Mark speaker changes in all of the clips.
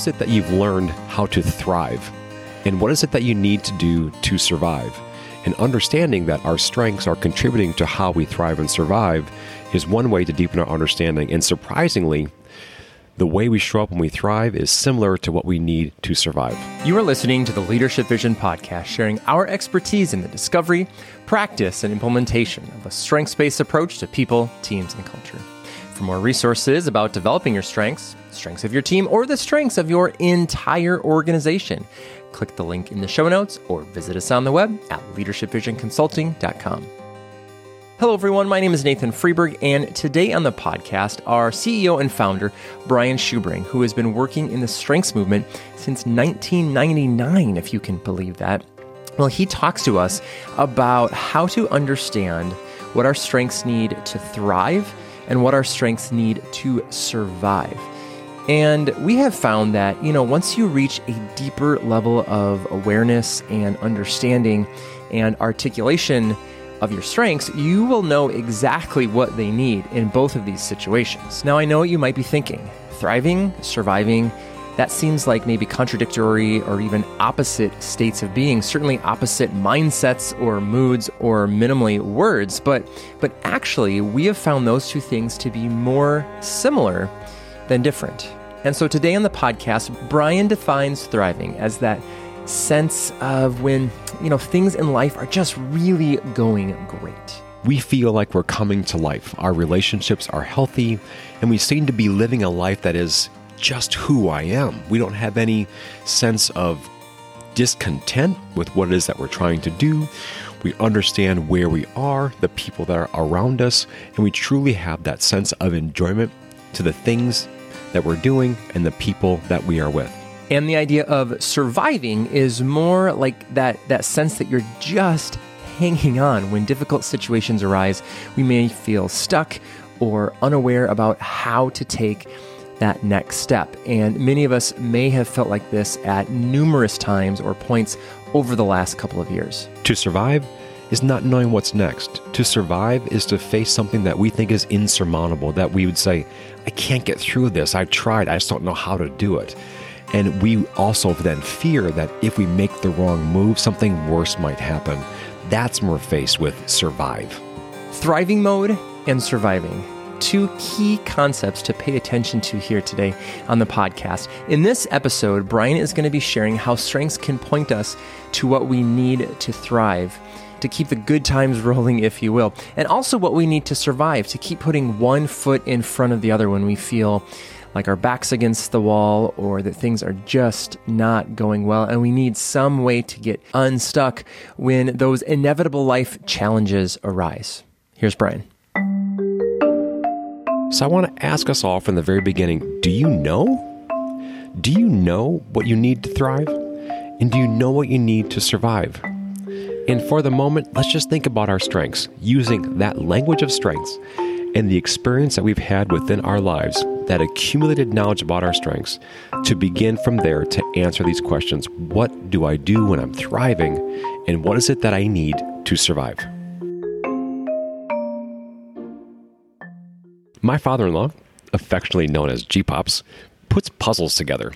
Speaker 1: is it that you've learned how to thrive? And what is it that you need to do to survive? And understanding that our strengths are contributing to how we thrive and survive is one way to deepen our understanding. And surprisingly, the way we show up when we thrive is similar to what we need to survive.
Speaker 2: You are listening to the Leadership Vision podcast, sharing our expertise in the discovery, practice, and implementation of a strengths based approach to people, teams, and culture. For more resources about developing your strengths, strengths of your team, or the strengths of your entire organization, click the link in the show notes or visit us on the web at leadershipvisionconsulting.com. Hello, everyone. My name is Nathan Freeberg, and today on the podcast, our CEO and founder, Brian Schubring, who has been working in the strengths movement since 1999, if you can believe that. Well, he talks to us about how to understand what our strengths need to thrive and what our strengths need to survive. And we have found that, you know, once you reach a deeper level of awareness and understanding and articulation of your strengths, you will know exactly what they need in both of these situations. Now, I know what you might be thinking thriving, surviving, that seems like maybe contradictory or even opposite states of being, certainly opposite mindsets or moods or minimally words, but but actually we have found those two things to be more similar than different. And so today on the podcast, Brian defines thriving as that sense of when, you know, things in life are just really going great.
Speaker 1: We feel like we're coming to life. Our relationships are healthy, and we seem to be living a life that is just who I am. We don't have any sense of discontent with what it is that we're trying to do. We understand where we are, the people that are around us, and we truly have that sense of enjoyment to the things that we're doing and the people that we are with.
Speaker 2: And the idea of surviving is more like that, that sense that you're just hanging on when difficult situations arise. We may feel stuck or unaware about how to take that next step. And many of us may have felt like this at numerous times or points over the last couple of years.
Speaker 1: To survive is not knowing what's next. To survive is to face something that we think is insurmountable, that we would say, I can't get through this. I've tried, I just don't know how to do it. And we also then fear that if we make the wrong move, something worse might happen. That's when we're faced with survive.
Speaker 2: Thriving mode and surviving. Two key concepts to pay attention to here today on the podcast. In this episode, Brian is going to be sharing how strengths can point us to what we need to thrive to keep the good times rolling, if you will, and also what we need to survive to keep putting one foot in front of the other when we feel like our back's against the wall or that things are just not going well and we need some way to get unstuck when those inevitable life challenges arise. Here's Brian.
Speaker 1: So I want to ask us all from the very beginning do you know? Do you know what you need to thrive? And do you know what you need to survive? And for the moment, let's just think about our strengths, using that language of strengths and the experience that we've had within our lives, that accumulated knowledge about our strengths, to begin from there to answer these questions What do I do when I'm thriving? And what is it that I need to survive? My father in law, affectionately known as G Pops, puts puzzles together.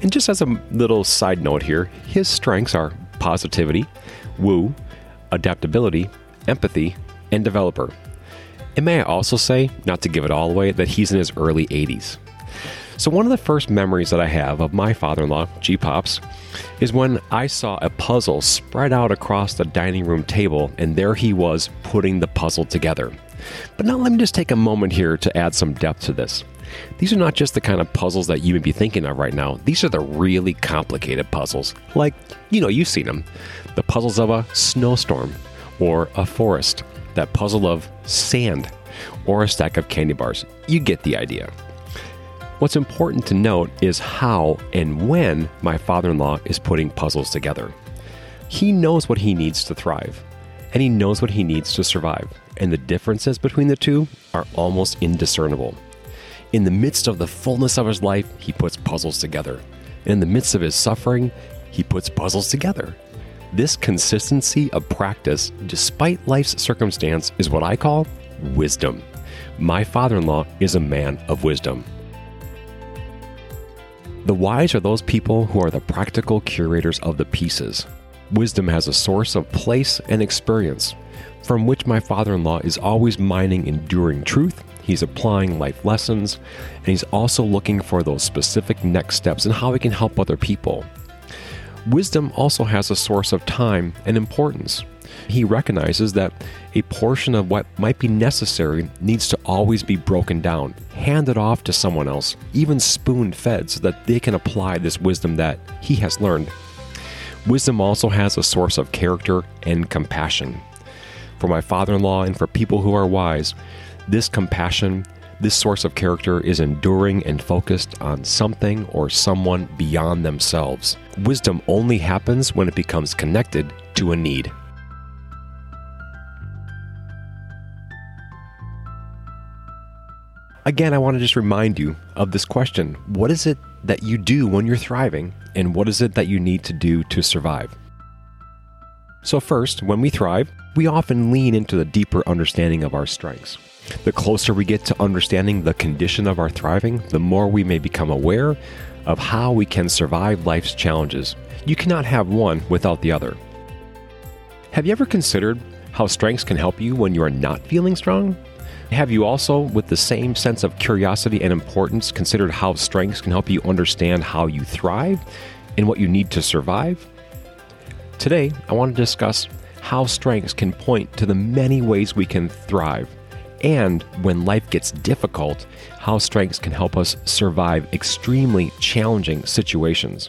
Speaker 1: And just as a little side note here, his strengths are positivity, woo, adaptability, empathy, and developer. And may I also say, not to give it all away, that he's in his early 80s. So, one of the first memories that I have of my father in law, G Pops, is when I saw a puzzle spread out across the dining room table, and there he was putting the puzzle together. But now let me just take a moment here to add some depth to this. These are not just the kind of puzzles that you may be thinking of right now. These are the really complicated puzzles. Like, you know, you've seen them. The puzzles of a snowstorm or a forest. That puzzle of sand or a stack of candy bars. You get the idea. What's important to note is how and when my father in law is putting puzzles together. He knows what he needs to thrive, and he knows what he needs to survive, and the differences between the two are almost indiscernible. In the midst of the fullness of his life, he puts puzzles together. In the midst of his suffering, he puts puzzles together. This consistency of practice, despite life's circumstance, is what I call wisdom. My father in law is a man of wisdom. The wise are those people who are the practical curators of the pieces. Wisdom has a source of place and experience, from which my father in law is always mining enduring truth. He's applying life lessons, and he's also looking for those specific next steps and how he can help other people. Wisdom also has a source of time and importance. He recognizes that a portion of what might be necessary needs to always be broken down, handed off to someone else, even spoon fed, so that they can apply this wisdom that he has learned. Wisdom also has a source of character and compassion. For my father in law and for people who are wise, this compassion, this source of character is enduring and focused on something or someone beyond themselves. Wisdom only happens when it becomes connected to a need. Again, I want to just remind you of this question What is it that you do when you're thriving, and what is it that you need to do to survive? So, first, when we thrive, we often lean into the deeper understanding of our strengths. The closer we get to understanding the condition of our thriving, the more we may become aware of how we can survive life's challenges. You cannot have one without the other. Have you ever considered how strengths can help you when you are not feeling strong? Have you also, with the same sense of curiosity and importance, considered how strengths can help you understand how you thrive and what you need to survive? Today, I want to discuss how strengths can point to the many ways we can thrive, and when life gets difficult, how strengths can help us survive extremely challenging situations.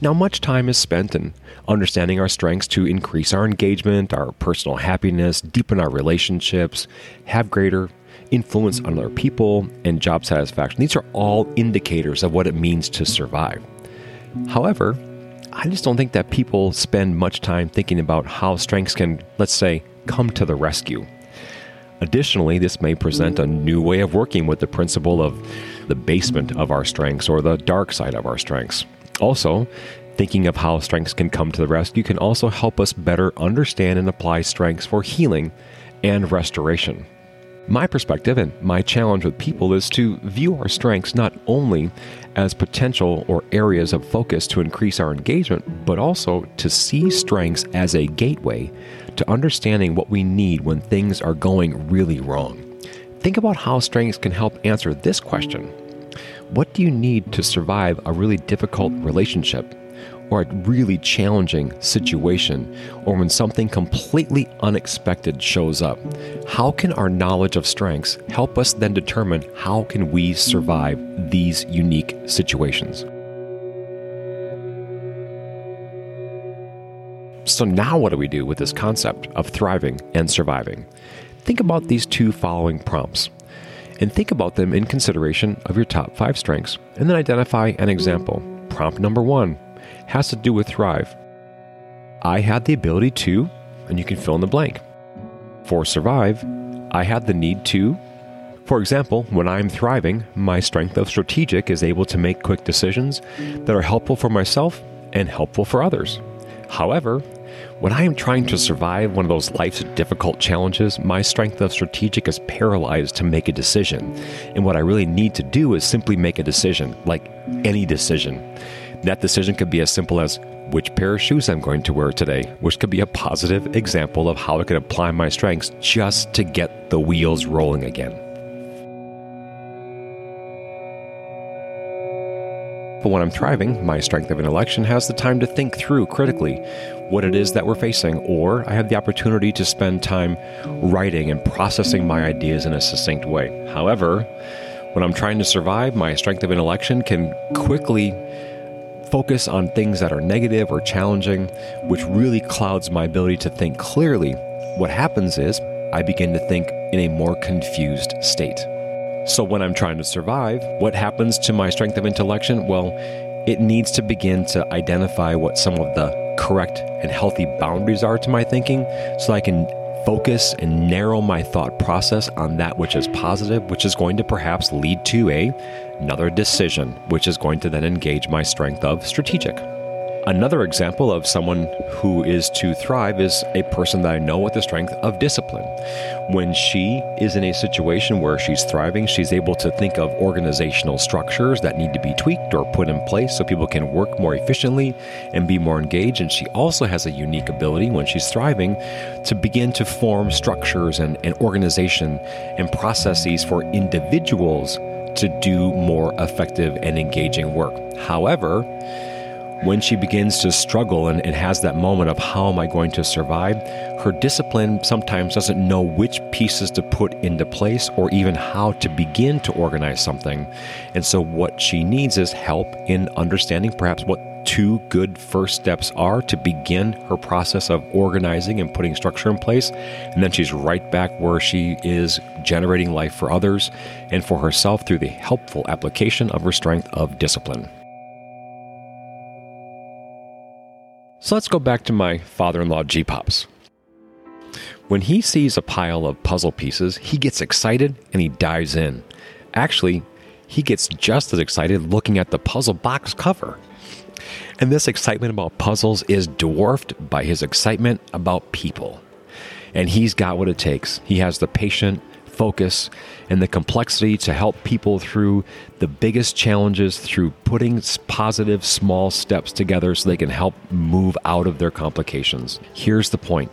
Speaker 1: Now, much time is spent in understanding our strengths to increase our engagement, our personal happiness, deepen our relationships, have greater influence on other people, and job satisfaction. These are all indicators of what it means to survive. However, I just don't think that people spend much time thinking about how strengths can, let's say, come to the rescue. Additionally, this may present a new way of working with the principle of the basement of our strengths or the dark side of our strengths. Also, thinking of how strengths can come to the rescue can also help us better understand and apply strengths for healing and restoration. My perspective and my challenge with people is to view our strengths not only as potential or areas of focus to increase our engagement, but also to see strengths as a gateway to understanding what we need when things are going really wrong. Think about how strengths can help answer this question What do you need to survive a really difficult relationship? Or a really challenging situation, or when something completely unexpected shows up, how can our knowledge of strengths help us then determine how can we survive these unique situations? So now what do we do with this concept of thriving and surviving? Think about these two following prompts and think about them in consideration of your top 5 strengths and then identify an example. Prompt number 1 has to do with Thrive. I had the ability to, and you can fill in the blank. For Survive, I had the need to. For example, when I'm thriving, my strength of strategic is able to make quick decisions that are helpful for myself and helpful for others. However, when I am trying to survive one of those life's difficult challenges, my strength of strategic is paralyzed to make a decision. And what I really need to do is simply make a decision, like any decision. That decision could be as simple as which pair of shoes I'm going to wear today, which could be a positive example of how I can apply my strengths just to get the wheels rolling again. But when I'm thriving, my strength of intellection has the time to think through critically what it is that we're facing, or I have the opportunity to spend time writing and processing my ideas in a succinct way. However, when I'm trying to survive, my strength of intellection can quickly focus on things that are negative or challenging, which really clouds my ability to think clearly, what happens is I begin to think in a more confused state. So, when I'm trying to survive, what happens to my strength of intellection? Well, it needs to begin to identify what some of the correct and healthy boundaries are to my thinking so I can focus and narrow my thought process on that which is positive, which is going to perhaps lead to a another decision, which is going to then engage my strength of strategic. Another example of someone who is to thrive is a person that I know with the strength of discipline. When she is in a situation where she's thriving, she's able to think of organizational structures that need to be tweaked or put in place so people can work more efficiently and be more engaged. And she also has a unique ability when she's thriving to begin to form structures and, and organization and processes for individuals to do more effective and engaging work. However, when she begins to struggle and, and, has that moment of how am I going to survive, her discipline sometimes doesn't know which pieces to put into place or even how to begin to organize something. And so, what she needs is help in understanding perhaps what two good first steps are to begin her process of organizing and putting structure in place. And then she's right back where she is generating life for others and for herself through the helpful application of her strength of discipline. So let's go back to my father in law, G Pops. When he sees a pile of puzzle pieces, he gets excited and he dives in. Actually, he gets just as excited looking at the puzzle box cover. And this excitement about puzzles is dwarfed by his excitement about people. And he's got what it takes. He has the patient, focus and the complexity to help people through the biggest challenges through putting positive small steps together so they can help move out of their complications. Here's the point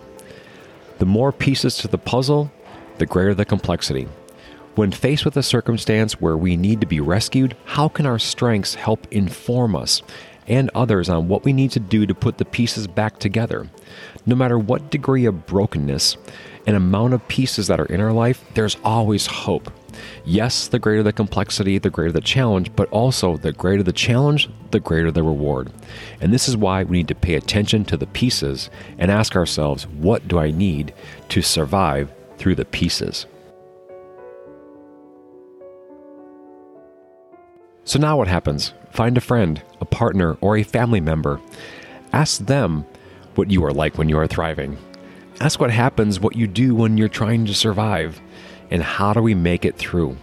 Speaker 1: the more pieces to the puzzle, the greater the complexity. When faced with a circumstance where we need to be rescued, how can our strengths help inform us and others on what we need to do to put the pieces back together? No matter what degree of brokenness, and amount of pieces that are in our life, there's always hope. Yes, the greater the complexity, the greater the challenge, but also the greater the challenge, the greater the reward. And this is why we need to pay attention to the pieces and ask ourselves, what do I need to survive through the pieces? So now what happens? Find a friend, a partner, or a family member. Ask them what you are like when you are thriving. Ask what happens, what you do when you're trying to survive, and how do we make it through.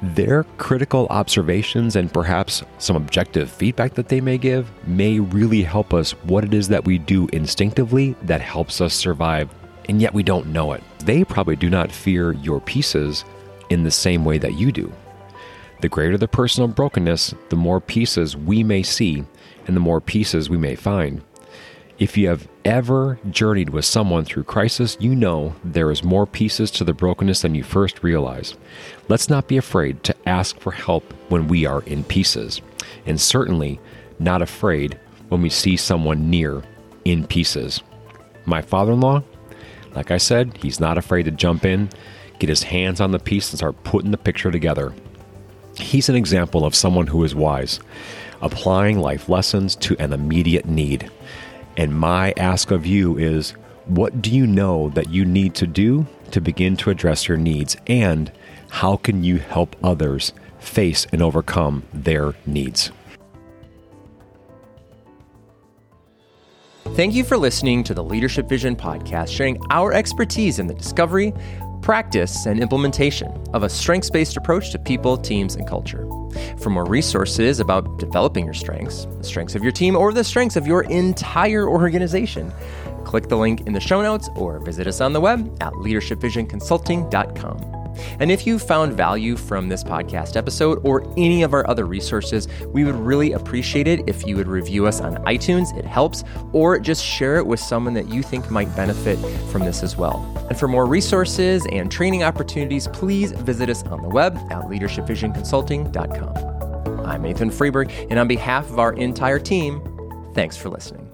Speaker 1: Their critical observations and perhaps some objective feedback that they may give may really help us what it is that we do instinctively that helps us survive, and yet we don't know it. They probably do not fear your pieces in the same way that you do. The greater the personal brokenness, the more pieces we may see and the more pieces we may find. If you have ever journeyed with someone through crisis, you know there is more pieces to the brokenness than you first realize. Let's not be afraid to ask for help when we are in pieces, and certainly not afraid when we see someone near in pieces. My father in law, like I said, he's not afraid to jump in, get his hands on the piece, and start putting the picture together. He's an example of someone who is wise, applying life lessons to an immediate need. And my ask of you is what do you know that you need to do to begin to address your needs? And how can you help others face and overcome their needs?
Speaker 2: Thank you for listening to the Leadership Vision podcast, sharing our expertise in the discovery, practice, and implementation of a strengths based approach to people, teams, and culture. For more resources about developing your strengths, the strengths of your team, or the strengths of your entire organization, click the link in the show notes or visit us on the web at leadershipvisionconsulting.com. And if you found value from this podcast episode or any of our other resources, we would really appreciate it if you would review us on iTunes. It helps, or just share it with someone that you think might benefit from this as well. And for more resources and training opportunities, please visit us on the web at leadershipvisionconsulting.com. I'm Nathan Freeberg, and on behalf of our entire team, thanks for listening.